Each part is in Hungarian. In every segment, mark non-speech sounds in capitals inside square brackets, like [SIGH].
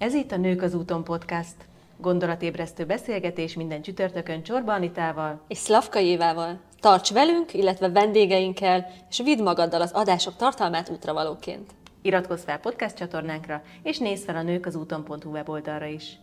Ez itt a Nők az úton podcast. Gondolatébresztő beszélgetés minden csütörtökön Csorba Anitával és Szlavka Évával. Tarts velünk, illetve vendégeinkkel, és vidd magaddal az adások tartalmát útravalóként. Iratkozz fel podcast csatornánkra, és nézz fel a nők az úton.hu weboldalra is.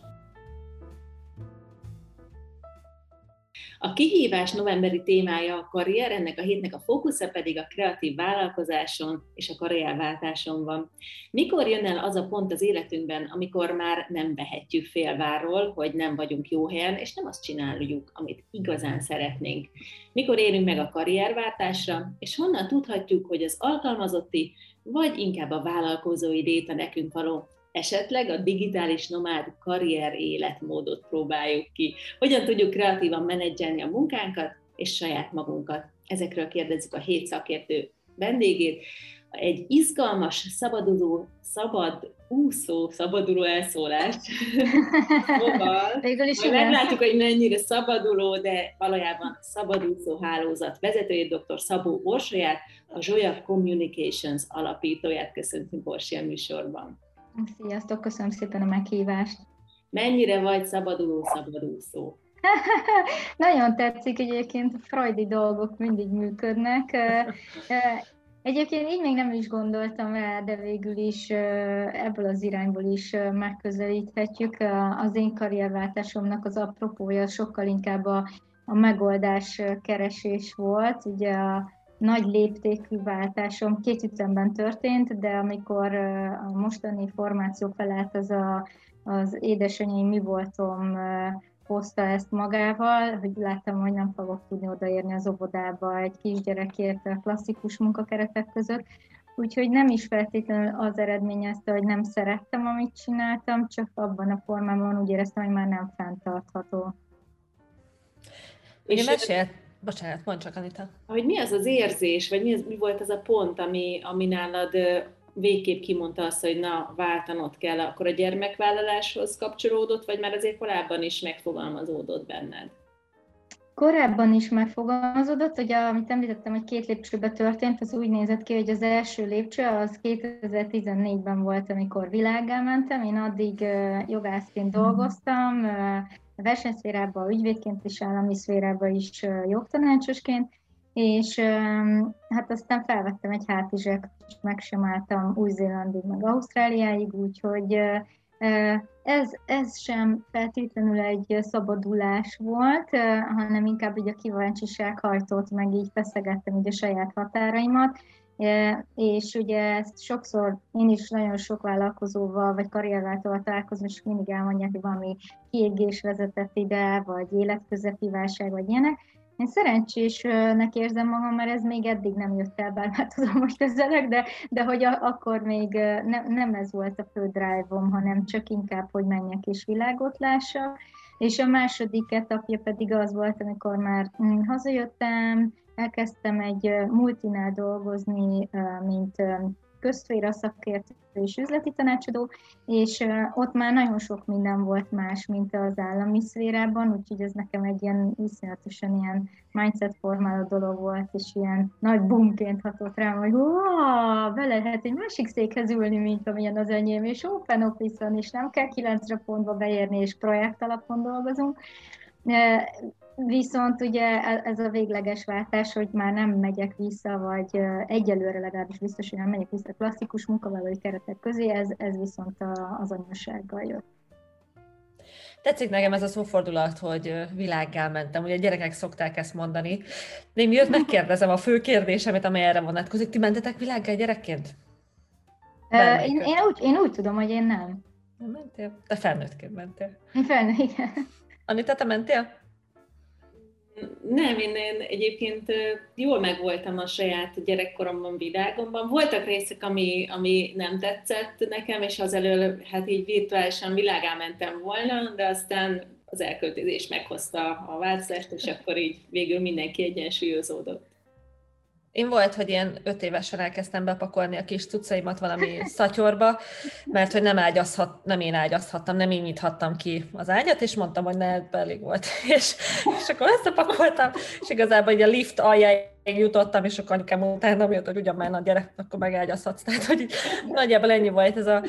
A kihívás novemberi témája a karrier, ennek a hétnek a fókusza pedig a kreatív vállalkozáson és a karrierváltáson van. Mikor jön el az a pont az életünkben, amikor már nem vehetjük félváról, hogy nem vagyunk jó helyen, és nem azt csináljuk, amit igazán szeretnénk? Mikor érünk meg a karrierváltásra, és honnan tudhatjuk, hogy az alkalmazotti, vagy inkább a vállalkozói léte nekünk való esetleg a digitális nomád karrier életmódot próbáljuk ki. Hogyan tudjuk kreatívan menedzselni a munkánkat és saját magunkat. Ezekről kérdezzük a hét szakértő vendégét. Egy izgalmas, szabaduló, szabad úszó, szabaduló elszólást. [LAUGHS] szóval, Végül is meglátjuk, hogy mennyire szabaduló, de valójában szabadúszó hálózat vezetőjét, dr. Szabó Borsaját, a Zsolya Communications alapítóját köszöntünk Borsi a műsorban. Sziasztok, köszönöm szépen a meghívást. Mennyire vagy szabaduló, szabadúszó? [LAUGHS] Nagyon tetszik egyébként, a freudi dolgok mindig működnek. Egyébként így még nem is gondoltam rá, de végül is ebből az irányból is megközelíthetjük. Az én karrierváltásomnak az apropója sokkal inkább a, a megoldás keresés volt. Ugye a nagy léptékű váltásom két ütemben történt, de amikor a mostani formáció felállt, az a, az édesanyai mi voltom hozta ezt magával, hogy láttam, hogy nem fogok tudni odaérni az óvodába egy kisgyerekért klasszikus munkakeretek között, úgyhogy nem is feltétlenül az eredményezte, hogy nem szerettem, amit csináltam, csak abban a formában úgy éreztem, hogy már nem fenntartható. És mesélt, Bocsánat, mondd csak, Anita. Hogy mi az az érzés, vagy mi, az, mi volt az a pont, ami, ami nálad végképp kimondta azt, hogy na, váltanod kell, akkor a gyermekvállaláshoz kapcsolódott, vagy már azért korábban is megfogalmazódott benned? Korábban is megfogalmazódott, hogy amit említettem, hogy két lépcsőbe történt, az úgy nézett ki, hogy az első lépcső az 2014-ben volt, amikor világgá mentem. Én addig jogászként dolgoztam, versenyszférában, ügyvédként és állami szférában is jogtanácsosként, és hát aztán felvettem egy hátizsek, és meg sem álltam Új-Zélandig, meg Ausztráliáig, úgyhogy ez, ez sem feltétlenül egy szabadulás volt, hanem inkább így a kíváncsiság hajtott, meg így feszegettem így a saját határaimat, és ugye ezt sokszor én is nagyon sok vállalkozóval vagy karrierváltóval találkozom, és mindig elmondják, hogy valami kiégés vezetett ide, vagy életközepi válság, vagy ilyenek. Én szerencsésnek érzem magam, mert ez még eddig nem jött el, bár már tudom most ezzelek, de, de hogy a, akkor még ne, nem ez volt a fő drive-om, hanem csak inkább, hogy menjek és világot lássak. És a második etapja pedig az volt, amikor már mm, hazajöttem, elkezdtem egy multinál dolgozni, mint közféra szakértő és üzleti tanácsadó, és ott már nagyon sok minden volt más, mint az állami szférában, úgyhogy ez nekem egy ilyen iszonyatosan ilyen mindset formáló dolog volt, és ilyen nagy bumként hatott rám, hogy be lehet egy másik székhez ülni, mint amilyen az enyém, és open office-on, és nem kell kilencre pontba beérni, és projekt alapon dolgozunk. Viszont ugye e, ez a végleges váltás, hogy már nem megyek vissza, vagy egyelőre legalábbis biztos, hogy nem megyek vissza klasszikus munkavállalói keretek közé, ez, ez viszont az anyasággal jött. Tetszik nekem ez a szófordulat, hogy világgá mentem. Ugye a gyerekek szokták ezt mondani. De miért megkérdezem a fő kérdésemet, amely erre vonatkozik. Ti mentetek világgá gyerekként? Uh, én, én, úgy, én úgy tudom, hogy én nem. Nem mentél? Te felnőttként mentél. Felnőtt, igen. Anita, te mentél? Nem, én, én egyébként jól megvoltam a saját gyerekkoromban, világomban. Voltak részek, ami, ami nem tetszett nekem, és az elől hát így virtuálisan világá mentem volna, de aztán az elköltözés meghozta a változást, és akkor így végül mindenki egyensúlyozódott. Én volt, hogy ilyen öt évesen elkezdtem bepakolni a kis cuccaimat valami [LAUGHS] szatyorba, mert hogy nem ágyazhat, nem én ágyazhattam, nem én nyithattam ki az ágyat, és mondtam, hogy ne, elég volt. [LAUGHS] És, és akkor összepakoltam, és igazából így a lift aljáig jutottam, és akkor anyukám utána miatt, hogy ugyan már nagy gyerek, akkor megágyazhatsz. [LAUGHS] Tehát, hogy nagyjából ennyi volt ez a,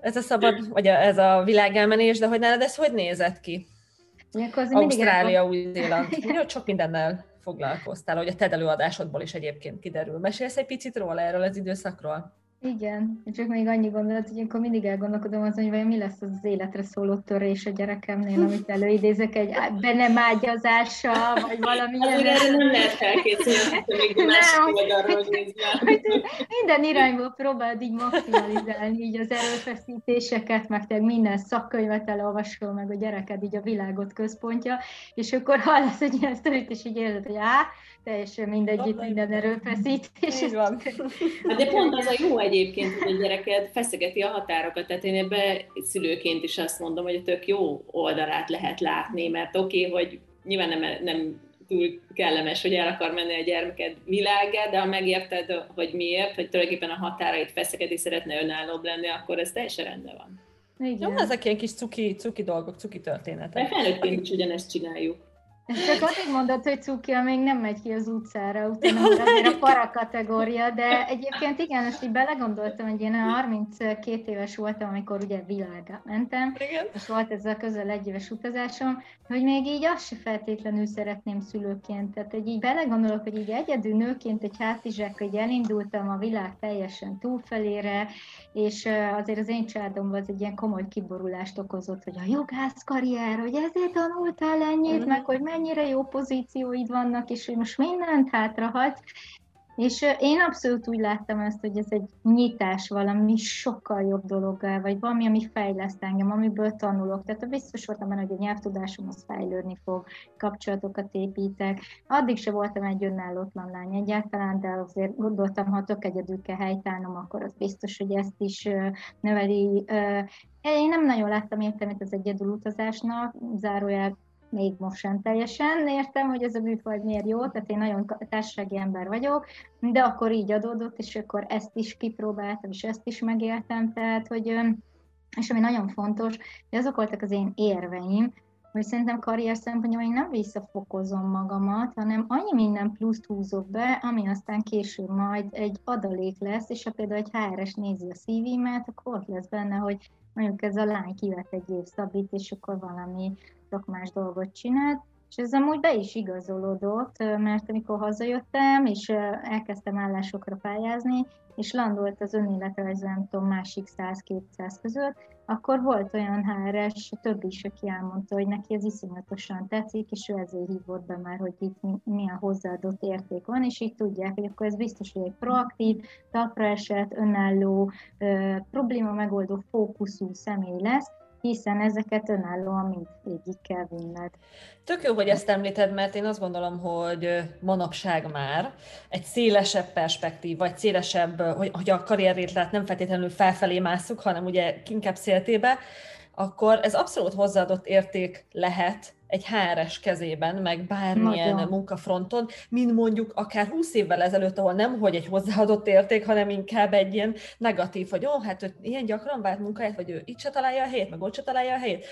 ez a szabad, vagy a, ez a világelmenés, de hogy nálad ez hogy nézett ki? Ausztrália, Új-Zéland. Jó, csak mindennel foglalkoztál, hogy a TED előadásodból is egyébként kiderül. Mesélsz egy picit róla erről az időszakról? Igen, csak még annyi gondolat, hogy akkor mindig elgondolkodom azon, hogy vajon mi lesz az, az életre szóló törés a gyerekemnél, amit előidézek egy be nem ágyazással, vagy valami ilyen. Erre nem lehet felkészülni, hogy másik oldalról Minden irányból próbáld így maximalizálni így az erőfeszítéseket, meg te minden szakkönyvet elolvasol, meg a gyereked így a világot központja, és akkor hallasz egy ilyen sztorit, és így érzed, hogy á, teljesen mindegy, itt minden erőfeszítés. Így van. Hát de pont az a jó egyébként, hogy a gyereked feszegeti a határokat, tehát én ebbe szülőként is azt mondom, hogy a tök jó oldalát lehet látni, mert oké, okay, hogy nyilván nem, nem túl kellemes, hogy el akar menni a gyermeked világá, de ha megérted, hogy miért, hogy tulajdonképpen a határait feszegeti, szeretne önállóbb lenni, akkor ez teljesen rendben van. Igen. Jó, ezek ilyen kis cuki, cuki dolgok, cuki történetek. De felnőttként is ugyanezt csináljuk. Csak addig mondod, hogy cuki, még nem megy ki az utcára, utána azért a para kategória, de egyébként igen, most így belegondoltam, hogy én 32 éves voltam, amikor ugye világá mentem, igen. és volt ez a közel egy éves utazásom, hogy még így azt se feltétlenül szeretném szülőként. Tehát, hogy így belegondolok, hogy így egyedül nőként egy hátizsák, hogy elindultam a világ teljesen túlfelére, és azért az én családomban az egy ilyen komoly kiborulást okozott, hogy a jogász karrier, hogy ezért tanultál ennyit, mm-hmm. meg hogy mennyire jó pozícióid vannak, és hogy most mindent hátrahagysz, és én abszolút úgy láttam ezt, hogy ez egy nyitás valami sokkal jobb dologgá, vagy valami, ami fejleszt engem, amiből tanulok. Tehát biztos voltam benne, hogy a nyelvtudásom az fejlődni fog, kapcsolatokat építek. Addig se voltam egy önállótlan lány egyáltalán, de azért gondoltam, ha tök egyedül kell helytállnom, akkor az biztos, hogy ezt is növeli. Én nem nagyon láttam értelmét az egyedül utazásnak, zárójel még most sem teljesen. Értem, hogy ez a műfaj miért jó, tehát én nagyon társasági ember vagyok, de akkor így adódott, és akkor ezt is kipróbáltam, és ezt is megéltem, tehát hogy, és ami nagyon fontos, hogy azok voltak az én érveim, hogy szerintem karrier szempontjából én nem visszafokozom magamat, hanem annyi minden pluszt húzok be, ami aztán később majd egy adalék lesz, és ha például egy HRS nézi a CV-met, akkor ott lesz benne, hogy mondjuk ez a lány kivett egy évszabit, és akkor valami tök más dolgot csinált, és ez amúgy be is igazolódott, mert amikor hazajöttem, és elkezdtem állásokra pályázni, és landolt az önéletrajz, nem tudom, másik 100-200 között, akkor volt olyan HRS, több is, aki elmondta, hogy neki ez iszonyatosan tetszik, és ő ezért hívott be már, hogy itt milyen hozzáadott érték van, és így tudják, hogy akkor ez biztos, hogy egy proaktív, talpra esett, önálló, probléma megoldó fókuszú személy lesz, hiszen ezeket önállóan mind végig kell vinned. Tök jó, hogy ezt említed, mert én azt gondolom, hogy manapság már egy szélesebb perspektív, vagy szélesebb, hogy, a karrierét nem feltétlenül felfelé másszuk, hanem ugye inkább széltébe, akkor ez abszolút hozzáadott érték lehet egy HRS kezében, meg bármilyen Nagyon. munkafronton, mint mondjuk akár 20 évvel ezelőtt, ahol nem hogy egy hozzáadott érték, hanem inkább egy ilyen negatív, hogy ó, hát ő ilyen gyakran vált munkáját, vagy ő itt se találja a helyét, meg ott se találja a helyét.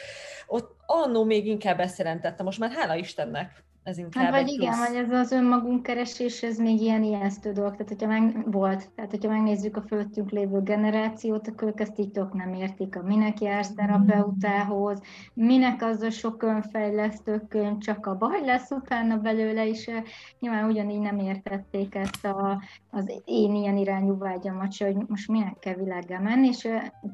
Ott annó még inkább ezt jelentette, most már hála Istennek ez inkább hát, vagy igen, vagy ez az önmagunk keresés, ez még ilyen ijesztő dolog, tehát hogyha meg, volt, tehát hogyha megnézzük a fölöttünk lévő generációt, akkor ők ezt így nem értik, a minek jársz terapeutához, minek az a sok önfejlesztő könyv, csak a baj lesz utána belőle, és nyilván ugyanígy nem értették ezt a, az én ilyen irányú vágyamat hogy most minek kell világgá menni, és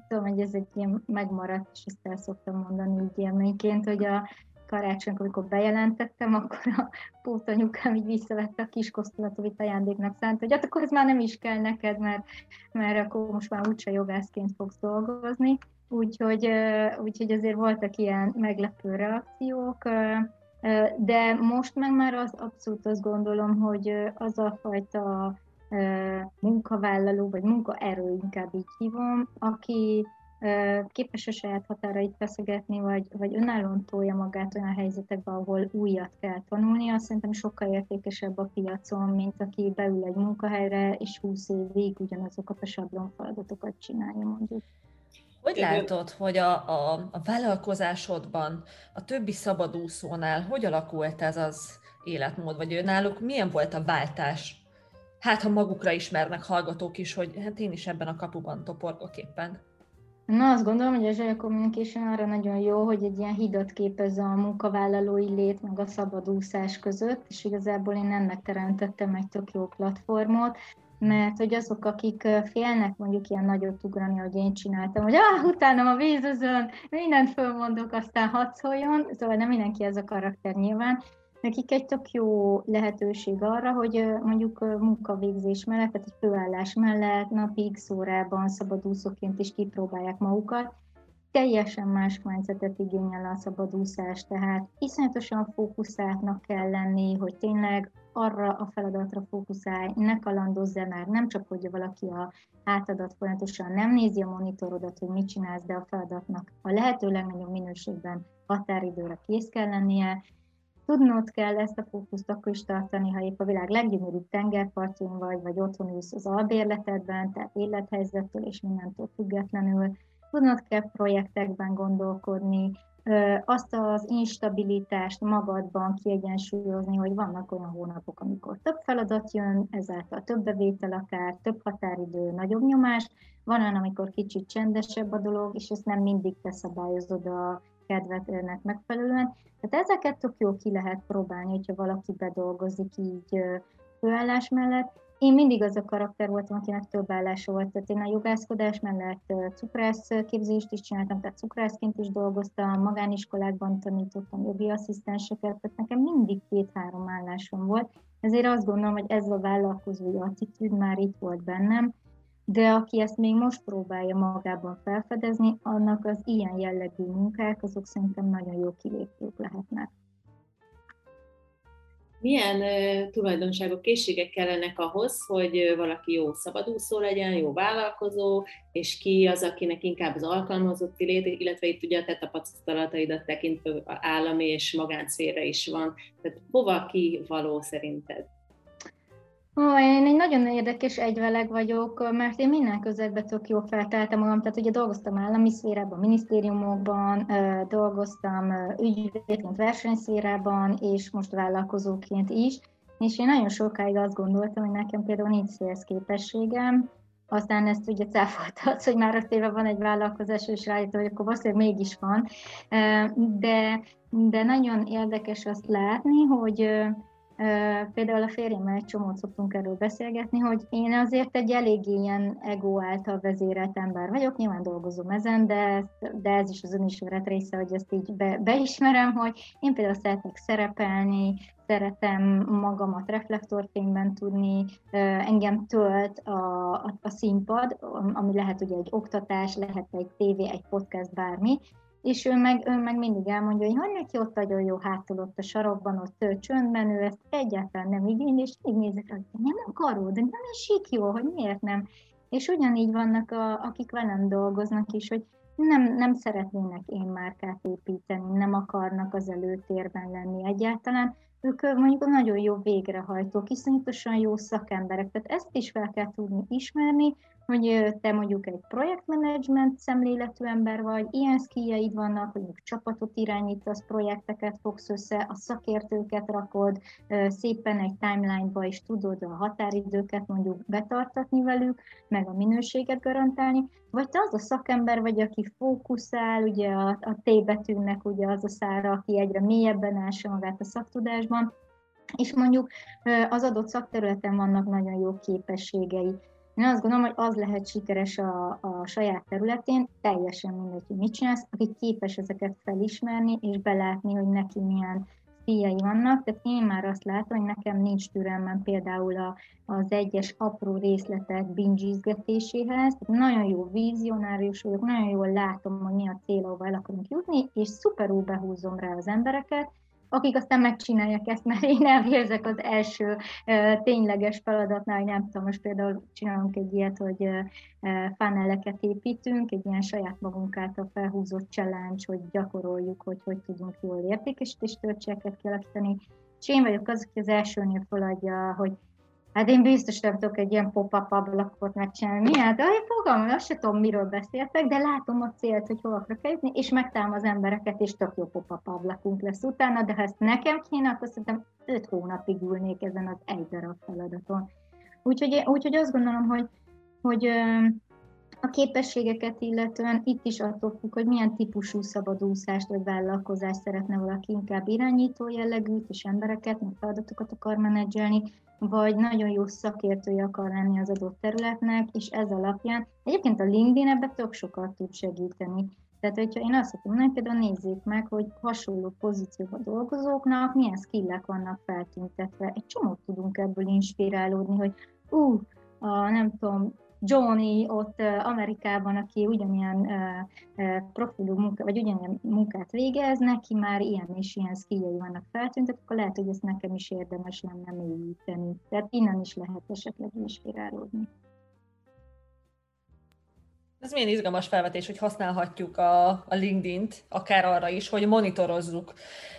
tudom, hogy ez egy ilyen megmaradt, és ezt el szoktam mondani így élményként, hogy a karácsonykor, amikor bejelentettem, akkor a pótanyukám így visszavette a kis kosztulatot, amit ajándéknak szánt, hogy hát akkor ez már nem is kell neked, mert, mert akkor most már úgyse jogászként fogsz dolgozni. Úgyhogy, úgyhogy azért voltak ilyen meglepő reakciók, de most meg már az abszolút azt gondolom, hogy az a fajta munkavállaló, vagy munkaerő inkább így hívom, aki képes a saját határait feszegetni, vagy, vagy önállóan tolja magát olyan helyzetekbe, ahol újat kell tanulni, azt szerintem sokkal értékesebb a piacon, mint aki beül egy munkahelyre, és 20 évig ugyanazokat a sablon feladatokat csinálja mondjuk. Hogy látod, hogy a, a, a vállalkozásodban, a többi szabadúszónál hogy alakult ez az életmód, vagy ő náluk milyen volt a váltás? Hát, ha magukra ismernek hallgatók is, hogy hát én is ebben a kapuban toporgok éppen. Na, azt gondolom, hogy a Zsaya Communication arra nagyon jó, hogy egy ilyen hidat képez a munkavállalói lét, meg a szabadúszás között, és igazából én ennek teremtettem egy tök jó platformot, mert hogy azok, akik félnek mondjuk ilyen nagyot ugrani, hogy én csináltam, hogy ah, utána a vízözön, mindent fölmondok, aztán hadd szóljon, szóval nem mindenki ez a karakter nyilván, nekik egy tök jó lehetőség arra, hogy mondjuk munkavégzés mellett, tehát egy főállás mellett napi x órában szabadúszóként is kipróbálják magukat, teljesen más mindsetet igényel a szabadúszás, tehát iszonyatosan fókuszáltnak kell lenni, hogy tényleg arra a feladatra fókuszálj, ne kalandozz el már, nem csak, hogy valaki a átadat folyamatosan nem nézi a monitorodat, hogy mit csinálsz, de a feladatnak a lehető legnagyobb minőségben határidőre kész kell lennie, Tudnod kell ezt a fókuszt akkor is tartani, ha épp a világ leggyönyörűbb tengerpartján vagy, vagy otthon ülsz az albérletedben, tehát élethelyzettől és mindentől függetlenül. Tudnod kell projektekben gondolkodni, azt az instabilitást magadban kiegyensúlyozni, hogy vannak olyan hónapok, amikor több feladat jön, ezáltal több bevétel akár, több határidő, nagyobb nyomás, van olyan, amikor kicsit csendesebb a dolog, és ezt nem mindig te szabályozod a kedvednek megfelelően. Tehát ezeket tök jó ki lehet próbálni, hogyha valaki bedolgozik így főállás mellett. Én mindig az a karakter voltam, akinek több állása volt, tehát én a jogászkodás mellett cukrász képzést is csináltam, tehát cukrászként is dolgoztam, magániskolákban tanítottam jogi asszisztenseket, tehát nekem mindig két-három állásom volt. Ezért azt gondolom, hogy ez a vállalkozói attitűd már itt volt bennem, de aki ezt még most próbálja magában felfedezni, annak az ilyen jellegű munkák, azok szerintem nagyon jó kilépők lehetnek. Milyen uh, tulajdonságok, készségek kellenek ahhoz, hogy valaki jó szabadúszó legyen, jó vállalkozó, és ki az, akinek inkább az alkalmazotti lét, illetve itt ugye a te tapasztalataidat tekintve állami és magánszféra is van. Tehát hova ki való szerinted? Ó, én egy nagyon érdekes egyveleg vagyok, mert én minden közegben tök jól felteltem magam, tehát ugye dolgoztam állami szférában, minisztériumokban, dolgoztam ügyvédként versenyszférában, és most vállalkozóként is, és én nagyon sokáig azt gondoltam, hogy nekem például nincs sales képességem, aztán ezt ugye cáfolta az, hogy már öt éve van egy vállalkozás, és rájöttem, hogy akkor valószínűleg mégis van. De, de nagyon érdekes azt látni, hogy Például a férjemmel egy csomót szoktunk erről beszélgetni, hogy én azért egy elég ilyen ego által vezérelt ember vagyok, nyilván dolgozom ezen, de, de ez is az önismeret része, hogy ezt így be, beismerem, hogy én például szeretnék szerepelni, szeretem magamat reflektorfényben tudni, engem tölt a, a, a színpad, ami lehet ugye egy oktatás, lehet egy tévé, egy podcast, bármi, és ő meg, ő meg mindig elmondja, hogy hogy neki ott nagyon jó hátul ott a sarokban, ott csöndben, ő ezt egyáltalán nem igény, és így nézek, hogy nem akarod, de nem esik jó, hogy miért nem. És ugyanígy vannak, a, akik velem dolgoznak is, hogy nem, nem szeretnének én márkát építeni, nem akarnak az előtérben lenni egyáltalán. Ők mondjuk nagyon jó végrehajtók, iszonyatosan jó szakemberek, tehát ezt is fel kell tudni ismerni, hogy te mondjuk egy projektmenedzsment szemléletű ember vagy, ilyen szkíjeid vannak, hogy csapatot irányítasz, projekteket fogsz össze, a szakértőket rakod szépen egy timeline-ba, és tudod a határidőket mondjuk betartatni velük, meg a minőséget garantálni, vagy te az a szakember vagy, aki fókuszál, ugye a, a T betűnek ugye az a szára, aki egyre mélyebben ássa magát a szaktudásban, és mondjuk az adott szakterületen vannak nagyon jó képességei. Én azt gondolom, hogy az lehet sikeres a, a saját területén, teljesen mindegy, hogy mit csinálsz, aki képes ezeket felismerni és belátni, hogy neki milyen fiai vannak, tehát én már azt látom, hogy nekem nincs türelmem például a, az egyes apró részletek bingizgetéséhez, nagyon jó vízionárius vagyok, nagyon jól látom, hogy mi a cél, ahova el akarunk jutni, és szuperul behúzom rá az embereket, akik aztán megcsinálják ezt, mert én elvérzek az első tényleges feladatnál, hogy nem tudom, most például csinálunk egy ilyet, hogy paneleket építünk, egy ilyen saját magunk által felhúzott challenge, hogy gyakoroljuk, hogy hogy tudunk jól értékesítés töltségeket kialakítani, és én vagyok az, aki az elsőnél feladja, hogy Hát én biztos nem tudok egy ilyen pop-up ablakot megcsinálni. Hát, én fogalmam, azt sem tudom, miről beszéltek, de látom a célt, hogy hova kell jutni, és megtárom az embereket, és tök jó pop-up ablakunk lesz utána, de ha ezt nekem kéne, akkor szerintem öt hónapig ülnék ezen az egy darab feladaton. Úgyhogy, úgyhogy azt gondolom, hogy, hogy a képességeket illetően itt is attól függ, hogy milyen típusú szabadúszást vagy vállalkozást szeretne valaki inkább irányító jellegűt, és embereket, meg feladatokat akar menedzselni, vagy nagyon jó szakértője akar lenni az adott területnek, és ez alapján egyébként a LinkedIn ebben tök sokat tud segíteni. Tehát, hogyha én azt mondom, hogy például nézzék meg, hogy hasonló pozícióban dolgozóknak milyen skillek vannak feltüntetve. Egy csomót tudunk ebből inspirálódni, hogy ú, a, nem tudom, Johnny ott Amerikában, aki ugyanilyen profilú munka, vagy ugyanilyen munkát végez, neki már ilyen és ilyen skilljei vannak feltűntek, akkor lehet, hogy ezt nekem is érdemes lenne mélyíteni. Tehát innen is lehet esetleg inspirálódni. Ez milyen izgalmas felvetés, hogy használhatjuk a, a LinkedIn-t, akár arra is, hogy monitorozzuk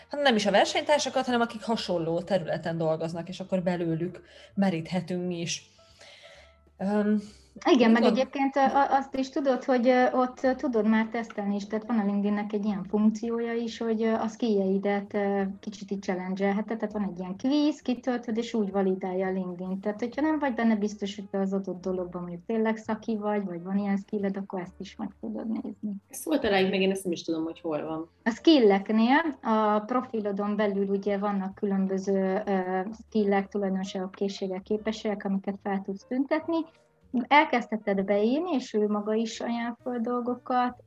hát nem is a versenytársakat, hanem akik hasonló területen dolgoznak, és akkor belőlük meríthetünk mi is. Igen, meg egyébként azt is tudod, hogy ott tudod már tesztelni is, tehát van a LinkedInnek egy ilyen funkciója is, hogy a skilljeidet kicsit így challenge tehát van egy ilyen quiz, kitöltöd, és úgy validálja a LinkedIn. Tehát, hogyha nem vagy benne biztos, hogy te az adott dologban mondjuk tényleg szaki vagy, vagy van ilyen skilled, akkor ezt is meg tudod nézni. Szóval találjuk meg, én ezt nem is tudom, hogy hol van. A skilleknél a profilodon belül ugye vannak különböző skillek, tulajdonságok, készségek, képességek, amiket fel tudsz tüntetni, elkezdheted beírni, és ő maga is ajánl föl dolgokat,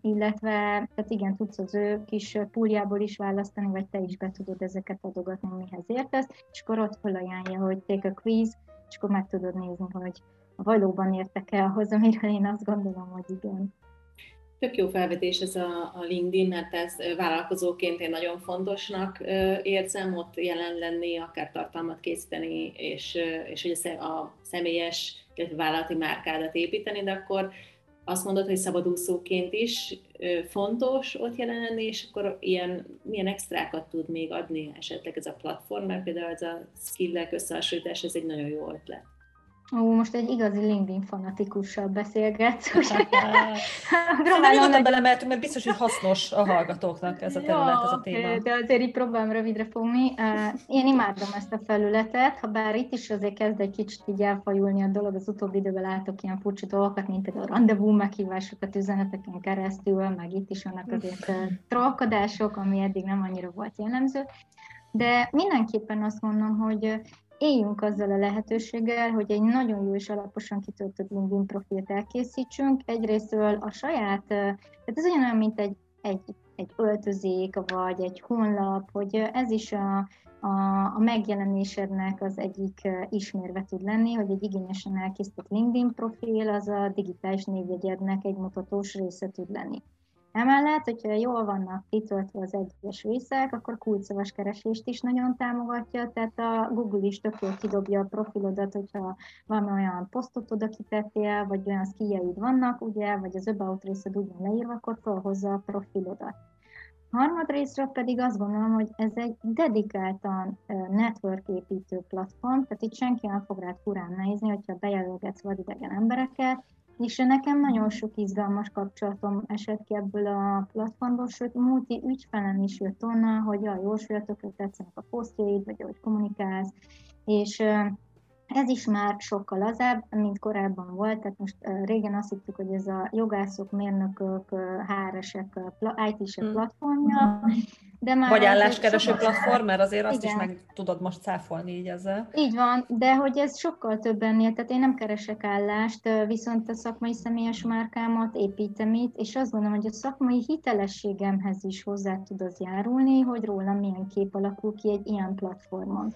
illetve, tehát igen, tudsz az ő kis púljából is választani, vagy te is be tudod ezeket adogatni, mihez értesz, és akkor ott felajánlja, hogy take a quiz, és akkor meg tudod nézni, hogy valóban értek el ahhoz, amiről én azt gondolom, hogy igen. Tök jó felvetés ez a, a LinkedIn, mert ez vállalkozóként én nagyon fontosnak érzem ott jelen lenni, akár tartalmat készíteni, és, és hogy a személyes, vállalati márkádat építeni, de akkor azt mondod, hogy szabadúszóként is fontos ott jelen lenni, és akkor ilyen, milyen extrákat tud még adni esetleg ez a platform, mert például ez a skillek összehasonlítás, ez egy nagyon jó ötlet. Ó, most egy igazi LinkedIn fanatikussal beszélgetsz. [LAUGHS] Próbálom nem belemeltünk, mert biztos, hogy hasznos a hallgatóknak ez a terület, ez a téma. De azért így próbálom rövidre fogni. Én imádom ezt a felületet, ha bár itt is azért kezd egy kicsit így elfajulni a dolog, az utóbbi időben látok ilyen furcsa dolgokat, mint például a rendezvú meghívásokat üzeneteken keresztül, meg itt is vannak azért trollkodások, ami eddig nem annyira volt jellemző. De mindenképpen azt mondom, hogy éljünk azzal a lehetőséggel, hogy egy nagyon jó és alaposan kitöltött LinkedIn profilt elkészítsünk. Egyrésztről a saját, tehát ez olyan, mint egy, egy, egy öltözék, vagy egy honlap, hogy ez is a, a, a megjelenésednek az egyik ismérve tud lenni, hogy egy igényesen elkészített LinkedIn profil az a digitális névjegyednek egy mutatós része tud lenni. Emellett, hogyha jól vannak kitöltve az egyes részek, akkor kulcsszavas keresést is nagyon támogatja, tehát a Google is tök jól kidobja a profilodat, hogyha van olyan posztot oda kitettél, vagy olyan skilljeid vannak, ugye, vagy az about részed úgy van leírva, akkor felhozza a profilodat. Harmadrészről pedig azt gondolom, hogy ez egy dedikáltan network építő platform, tehát itt senki nem fog rád furán nézni, hogyha bejelölgetsz vadidegen embereket, és nekem nagyon sok izgalmas kapcsolatom esett ki ebből a platformból, sőt, multi ügyfelem is jött onnan, hogy jaj, Józsfél, tökre tetszenek a posztjaid, vagy ahogy kommunikálsz, és ez is már sokkal lazább, mint korábban volt, tehát most régen azt hittük, hogy ez a jogászok, mérnökök, HR-esek, IT-sek hmm. platformja, de már Vagy álláskereső platform, mert azért azt Igen. is meg tudod most cáfolni így ezzel. Így van, de hogy ez sokkal több ennél, tehát én nem keresek állást, viszont a szakmai személyes márkámat építem itt, és azt gondolom, hogy a szakmai hitelességemhez is hozzá tud az járulni, hogy rólam milyen kép alakul ki egy ilyen platformon.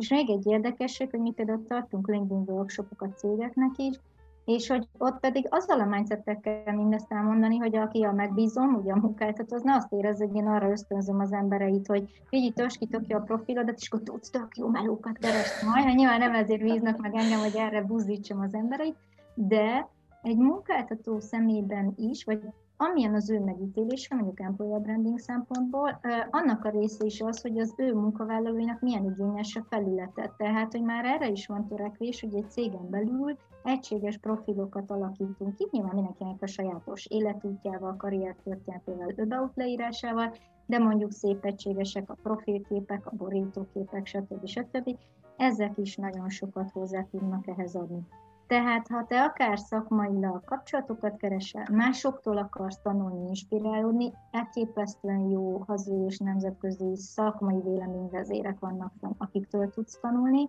És még egy érdekesség, hogy mi például tartunk LinkedIn workshopokat cégeknek is, és hogy ott pedig azzal a mindsettel kell mindezt elmondani, hogy aki a megbízom, ugye a munkáltató, az ne azt érezze, hogy én arra ösztönzöm az embereit, hogy figyelj, törs ki, ki a profilodat, és akkor tudsz tök jó melókat keresni. Majd, mert nyilván nem ezért bíznak meg engem, hogy erre buzdítsam az embereit, de egy munkáltató szemében is, vagy amilyen az ő megítélése, mondjuk employer branding szempontból, annak a része is az, hogy az ő munkavállalóinak milyen igényes a felülete. Tehát, hogy már erre is van törekvés, hogy egy cégen belül egységes profilokat alakítunk ki, nyilván mindenkinek a sajátos életútjával, karriertörténetével, about leírásával, de mondjuk szép egységesek a profilképek, a borítóképek, stb. stb. Ezek is nagyon sokat hozzá tudnak ehhez adni. Tehát, ha te akár szakmailag kapcsolatokat keresel, másoktól akarsz tanulni, inspirálódni, elképesztően jó hazai és nemzetközi szakmai véleményvezérek vannak akiktől tudsz tanulni.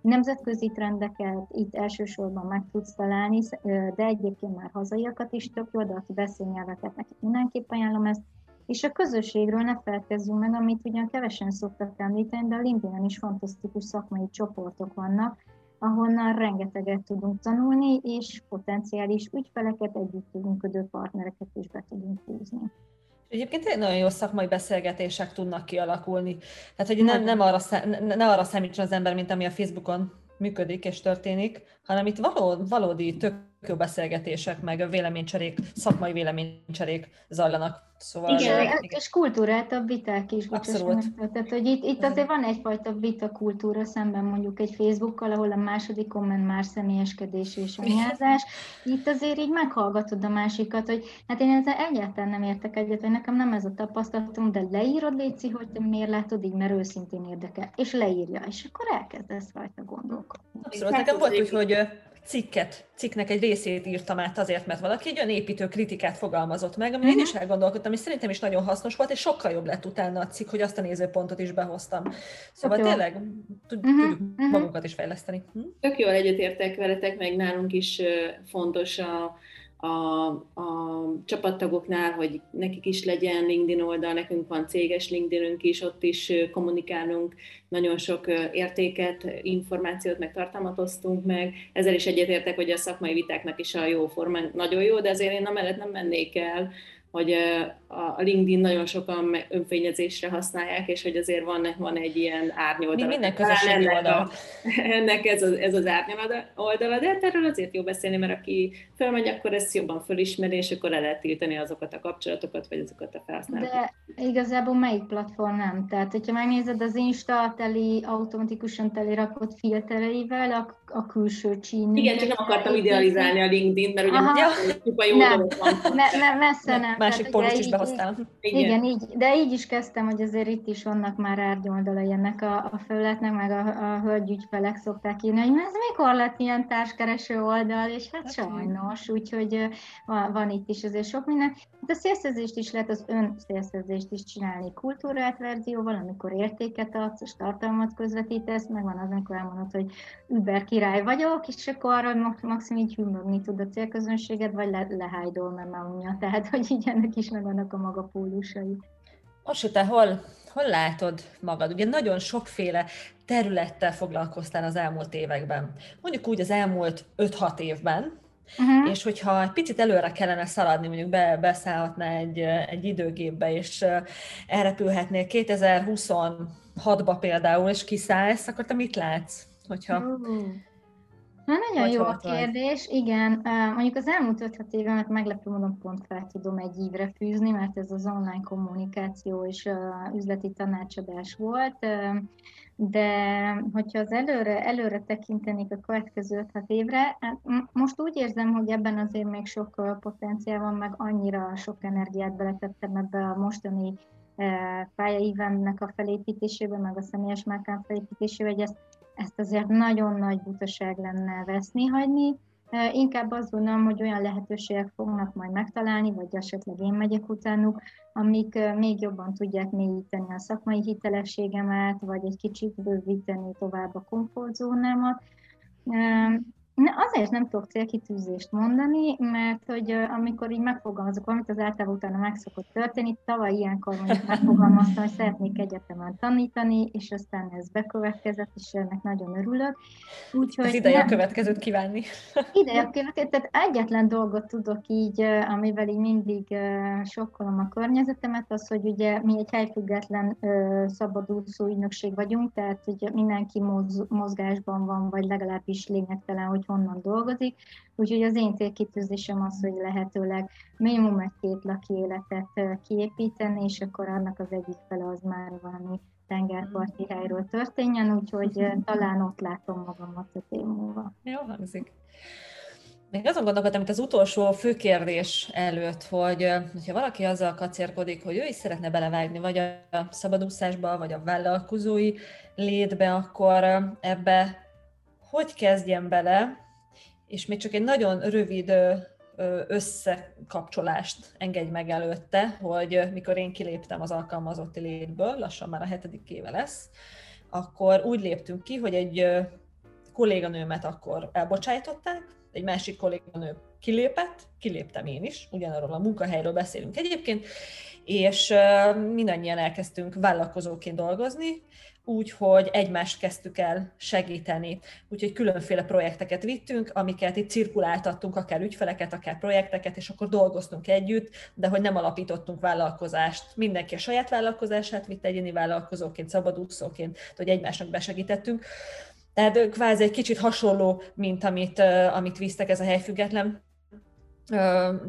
Nemzetközi trendeket itt elsősorban meg tudsz találni, de egyébként már hazaiakat is tök jó, de aki beszél nyelveket, nekik mindenképp ajánlom ezt. És a közösségről ne felkezzünk meg, amit ugyan kevesen szoktak említeni, de a LinkedIn-en is fantasztikus szakmai csoportok vannak, ahonnan rengeteget tudunk tanulni, és potenciális ügyfeleket, együttműködő partnereket is be tudunk húzni. Egyébként egy nagyon jó szakmai beszélgetések tudnak kialakulni. Tehát, hogy nem, nem arra, ne arra számítson az ember, mint ami a Facebookon működik és történik, hanem itt való, valódi tök beszélgetések, meg véleménycserék, szakmai véleménycserék zajlanak. Szóval igen, igen, és kultúráltabb viták is. Abszolút. Tehát, hogy itt, itt azért van egyfajta vita kultúra szemben mondjuk egy Facebookkal, ahol a második komment már személyeskedés és anyázás. Itt azért így meghallgatod a másikat, hogy hát én ezzel egyáltalán nem értek egyet, hogy nekem nem ez a tapasztalatom, de leírod, Léci, hogy te miért látod így, mert őszintén érdekel. És leírja, és akkor elkezdesz rajta gondolkodni. Abszolút. Nekem volt úgy, hogy cikket, cikknek egy részét írtam át azért, mert valaki egy olyan építő kritikát fogalmazott meg, amin uh-huh. én is mhm. elgondolkodtam, és szerintem is nagyon hasznos volt, és sokkal jobb lett utána a cikk, hogy azt a nézőpontot is behoztam. Szóval Tök tényleg tudjuk uh-huh. magunkat is fejleszteni. Hm? Tök jól egyetértek veletek, meg nálunk is fontos a, a, a csapattagoknál, hogy nekik is legyen LinkedIn oldal, nekünk van céges LinkedInünk is, ott is kommunikálunk, nagyon sok értéket, információt, meg tartalmat osztunk meg. Ezzel is egyetértek, hogy a szakmai vitáknak is a jó forma nagyon jó, de azért én amellett nem mennék el, hogy a LinkedIn nagyon sokan önfényezésre használják, és hogy azért van, van egy ilyen árnyoldala. Minden közösségi oldal. [LAUGHS] Ennek ez az, ez az árnyoldala, de hát erről azért jó beszélni, mert aki felmegy, akkor ezt jobban fölismeri, és akkor le lehet tiltani azokat a kapcsolatokat, vagy azokat a felhasználókat. De igazából melyik platform nem? Tehát, hogyha megnézed az Insta teli, automatikusan teli rakott filtereivel, a, a külső csíny. Igen, csak nem akartam idealizálni a LinkedIn, mert ugye Aha. [LAUGHS] jó nem, van. Me, me, messze nem másik pólust is behoztál. Igen. igen, így, de így is kezdtem, hogy azért itt is vannak már árnyoldalai ennek a, a felületnek, meg a, a hölgyügyfelek szokták írni, hogy ez mikor lett ilyen társkereső oldal, és hát, hát sajnos, úgyhogy van, van itt is azért sok minden. De a szélszerzést is lehet az ön szélszerzést is csinálni kultúrát verzióval, amikor értéket adsz, és tartalmat közvetítesz, meg van az, amikor elmondod, hogy Uber király vagyok, és akkor arra maximum így hűmögni tud a célközönséged, vagy le, lehájdol, mert már unja. Tehát, hogy így ennek is megvannak a maga pólusai. Most te hol, hol látod magad? Ugye nagyon sokféle területtel foglalkoztál az elmúlt években. Mondjuk úgy az elmúlt 5-6 évben, Uh-huh. És hogyha egy picit előre kellene szaladni, mondjuk be, beszállhatná egy, egy időgépbe, és elrepülhetnél 2026-ba például, és kiszállsz, akkor te mit látsz? Hogyha... Uh-huh Na, nagyon jó a kérdés, igen. Mondjuk az elmúlt 5 évemet meglepő módon pont fel tudom egy évre fűzni, mert ez az online kommunikáció és üzleti tanácsadás volt, de hogyha az előre, előre tekintenék a következő 5 évre, hát most úgy érzem, hogy ebben azért még sok potenciál van, meg annyira sok energiát beletettem ebbe a mostani pályaívemnek a felépítésébe, meg a személyes márkám felépítésébe, hogy ezt ezt azért nagyon nagy butaság lenne veszni hagyni. Inkább azt gondolom, hogy olyan lehetőségek fognak majd megtalálni, vagy esetleg én megyek utánuk, amik még jobban tudják mélyíteni a szakmai hitelességemet, vagy egy kicsit bővíteni tovább a komfortzónámat. Azért nem tudok célkitűzést mondani, mert hogy amikor így megfogalmazok valamit, az általában utána meg szokott történni. Tavaly ilyenkor mondjuk megfogalmaztam, hogy szeretnék egyetemen tanítani, és aztán ez bekövetkezett, és ennek nagyon örülök. Úgyhogy az ideje nem... a következőt kívánni. Ideje a következőt, tehát egyetlen dolgot tudok így, amivel így mindig sokkolom a környezetemet, az, hogy ugye mi egy helyfüggetlen szabadúszó ügynökség vagyunk, tehát ugye mindenki mozgásban van, vagy legalábbis lényegtelen, hogy hogy honnan dolgozik. Úgyhogy az én célkitűzésem az, hogy lehetőleg minimum egy-két laki életet kiépíteni, és akkor annak az egyik fele az már valami tengerparti helyről történjen, úgyhogy talán ott látom magamat a év múlva. Jó hangzik. Még azon gondolkodtam, itt az utolsó fő kérdés előtt, hogy ha valaki azzal kacérkodik, hogy ő is szeretne belevágni, vagy a szabadúszásba, vagy a vállalkozói létbe, akkor ebbe hogy kezdjem bele, és még csak egy nagyon rövid összekapcsolást engedj meg előtte, hogy mikor én kiléptem az alkalmazotti létből, lassan már a hetedik éve lesz, akkor úgy léptünk ki, hogy egy kolléganőmet akkor elbocsájtották, egy másik kolléganő kilépett, kiléptem én is, ugyanarról a munkahelyről beszélünk egyébként, és mindannyian elkezdtünk vállalkozóként dolgozni, úgyhogy egymást kezdtük el segíteni. Úgyhogy különféle projekteket vittünk, amiket itt cirkuláltattunk, akár ügyfeleket, akár projekteket, és akkor dolgoztunk együtt, de hogy nem alapítottunk vállalkozást. Mindenki a saját vállalkozását vitt egyéni vállalkozóként, szabadúszóként, hogy egymásnak besegítettünk. Tehát kvázi egy kicsit hasonló, mint amit, amit visztek ez a helyfüggetlen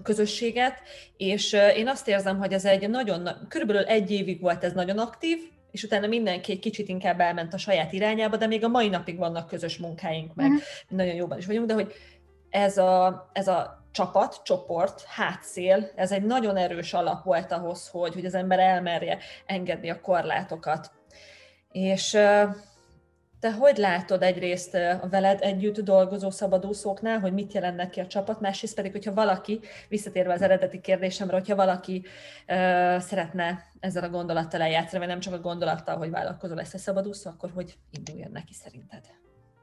közösséget, és én azt érzem, hogy ez egy nagyon, körülbelül egy évig volt ez nagyon aktív, és utána mindenki egy kicsit inkább elment a saját irányába, de még a mai napig vannak közös munkáink, meg uh-huh. nagyon jóban is vagyunk, de hogy ez a, ez a csapat, csoport, hátszél, ez egy nagyon erős alap volt ahhoz, hogy, hogy az ember elmerje engedni a korlátokat. És te hogy látod egyrészt a veled együtt dolgozó szabadúszóknál, hogy mit jelent neki a csapat, másrészt pedig, hogyha valaki, visszatérve az eredeti kérdésemre, hogyha valaki uh, szeretne ezzel a gondolattal eljátszani, vagy nem csak a gondolattal, hogy vállalkozó lesz a szabadúszó, akkor hogy induljon neki szerinted?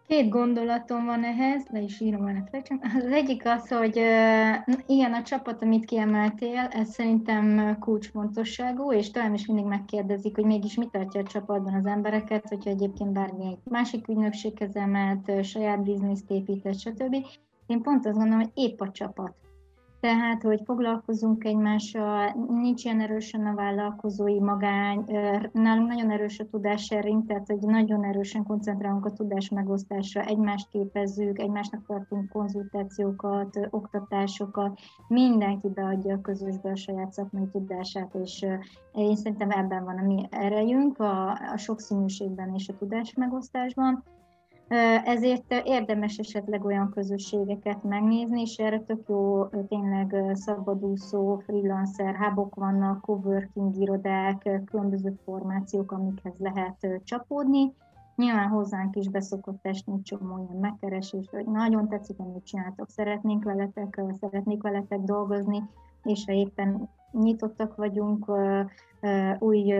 Két gondolatom van ehhez, le is írom a reflection. Az egyik az, hogy igen, a csapat, amit kiemeltél, ez szerintem kulcsfontosságú, és talán is mindig megkérdezik, hogy mégis mi tartja a csapatban az embereket, hogyha egyébként bármi egy másik ügynökséghez emelt, saját bizniszt épített, stb. Én pont azt gondolom, hogy épp a csapat tehát, hogy foglalkozunk egymással, nincs ilyen erősen a vállalkozói magány, nálunk nagyon erős a sharing, tehát hogy nagyon erősen koncentrálunk a tudás megosztásra, egymást képezzük, egymásnak tartunk konzultációkat, oktatásokat, mindenki beadja a közösbe a saját szakmai tudását, és én szerintem ebben van a mi erejünk, a, a sokszínűségben és a tudás megosztásban. Ezért érdemes esetleg olyan közösségeket megnézni, és erre tök jó tényleg szabadúszó, freelancer hubok vannak, coworking irodák, különböző formációk, amikhez lehet csapódni. Nyilván hozzánk is beszokott esni csomó ilyen megkeresés, hogy nagyon tetszik, amit csináltok, szeretnénk veletek, szeretnék veletek dolgozni, és ha éppen nyitottak vagyunk új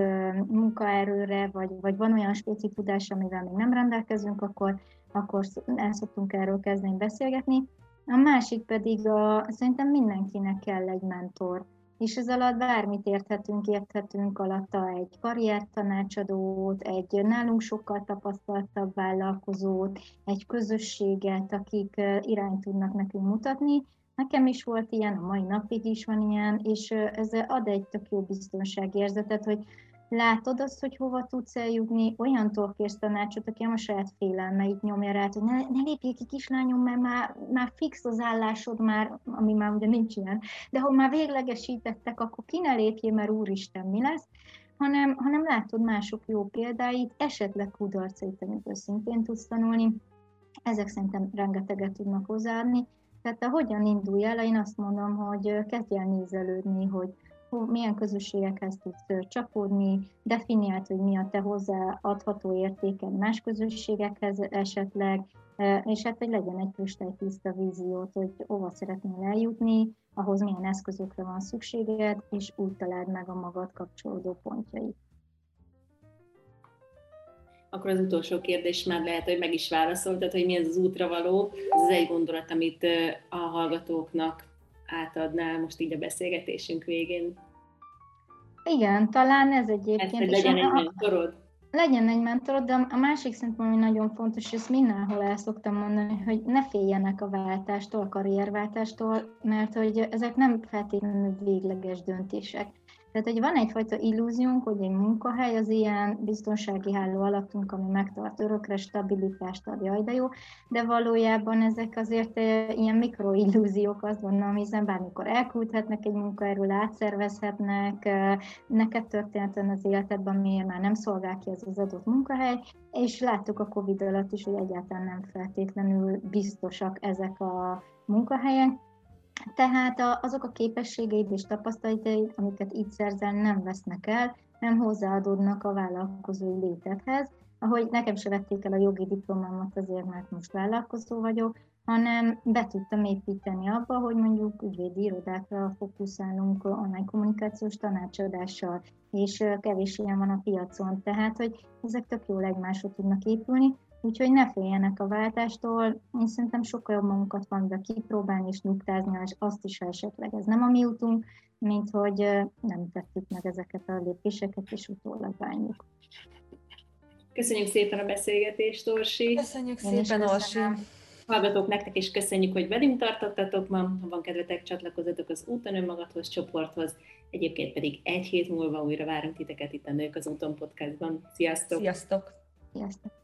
munkaerőre, vagy, vagy van olyan spéci tudás, amivel még nem rendelkezünk, akkor, akkor el szoktunk erről kezdeni beszélgetni. A másik pedig a, szerintem mindenkinek kell egy mentor, és ez alatt bármit érthetünk, érthetünk alatta egy karriertanácsadót, egy nálunk sokkal tapasztaltabb vállalkozót, egy közösséget, akik irányt tudnak nekünk mutatni, Nekem is volt ilyen, a mai napig is van ilyen, és ez ad egy tök jó biztonságérzetet, hogy látod azt, hogy hova tudsz eljutni, olyantól kérsz tanácsot, aki a saját félelmeit nyomja rá, hogy ne, ne lépjél ki kislányom, mert már, már fix az állásod már, ami már ugye nincs ilyen, de ha már véglegesítettek, akkor ki ne lépjél, mert úristen, mi lesz, hanem, hanem látod mások jó példáit, esetleg kudarcait, amit szintén tudsz tanulni, ezek szerintem rengeteget tudnak hozzáadni, tehát hogyan indulj el? Én azt mondom, hogy kezdj el nézelődni, hogy milyen közösségekhez tudsz csapódni, definiált, hogy mi a te hozzáadható értéken más közösségekhez esetleg, és hát, hogy legyen egy kristálytiszta víziót, hogy hova szeretnél eljutni, ahhoz milyen eszközökre van szükséged, és úgy találd meg a magad kapcsolódó pontjait. Akkor az utolsó kérdés már lehet, hogy meg is válaszoltad, hogy mi ez az útra való. Ez az egy gondolat, amit a hallgatóknak átadnál most így a beszélgetésünk végén. Igen, talán ez egyébként. Hogy legyen egy mentorod? Legyen egy mentorod, de a másik szerintem, ami nagyon fontos, és ezt mindenhol el szoktam mondani, hogy ne féljenek a váltástól, a karrierváltástól, mert hogy ezek nem feltétlenül végleges döntések. Tehát, hogy van egyfajta illúziónk, hogy egy munkahely az ilyen biztonsági háló alattunk, ami megtart örökre, stabilitást ad, jaj, de jó, de valójában ezek azért eh, ilyen mikroillúziók, azt gondolom, hiszen bármikor elküldhetnek egy munkaerről, átszervezhetnek, eh, neked történetlen az életedben, miért már nem szolgál ki ez az adott munkahely, és láttuk a Covid alatt is, hogy egyáltalán nem feltétlenül biztosak ezek a munkahelyek, tehát azok a képességeid és tapasztalataid, amiket itt szerzel, nem vesznek el, nem hozzáadódnak a vállalkozói létedhez, ahogy nekem se vették el a jogi diplomámat azért, mert most vállalkozó vagyok, hanem be tudtam építeni abba, hogy mondjuk ügyvédi irodákra fókuszálunk online kommunikációs tanácsadással, és kevés ilyen van a piacon, tehát hogy ezek tök jól egymásra tudnak épülni, Úgyhogy ne féljenek a váltástól, én szerintem sokkal jobb magunkat van be kipróbálni és nyugtázni, és azt is, ha esetleg ez nem a mi útunk, mint hogy nem tettük meg ezeket a lépéseket, és utólag bánjuk. Köszönjük szépen a beszélgetést, Orsi. Köszönjük én szépen, Orsi. Hallgatók nektek is köszönjük, hogy velünk tartottatok ma. Ha van kedvetek, csatlakozzatok az Úton Önmagadhoz csoporthoz. Egyébként pedig egy hét múlva újra várunk titeket itt a Nők az Úton podcastban. Sziasztok! Sziasztok! Sziasztok!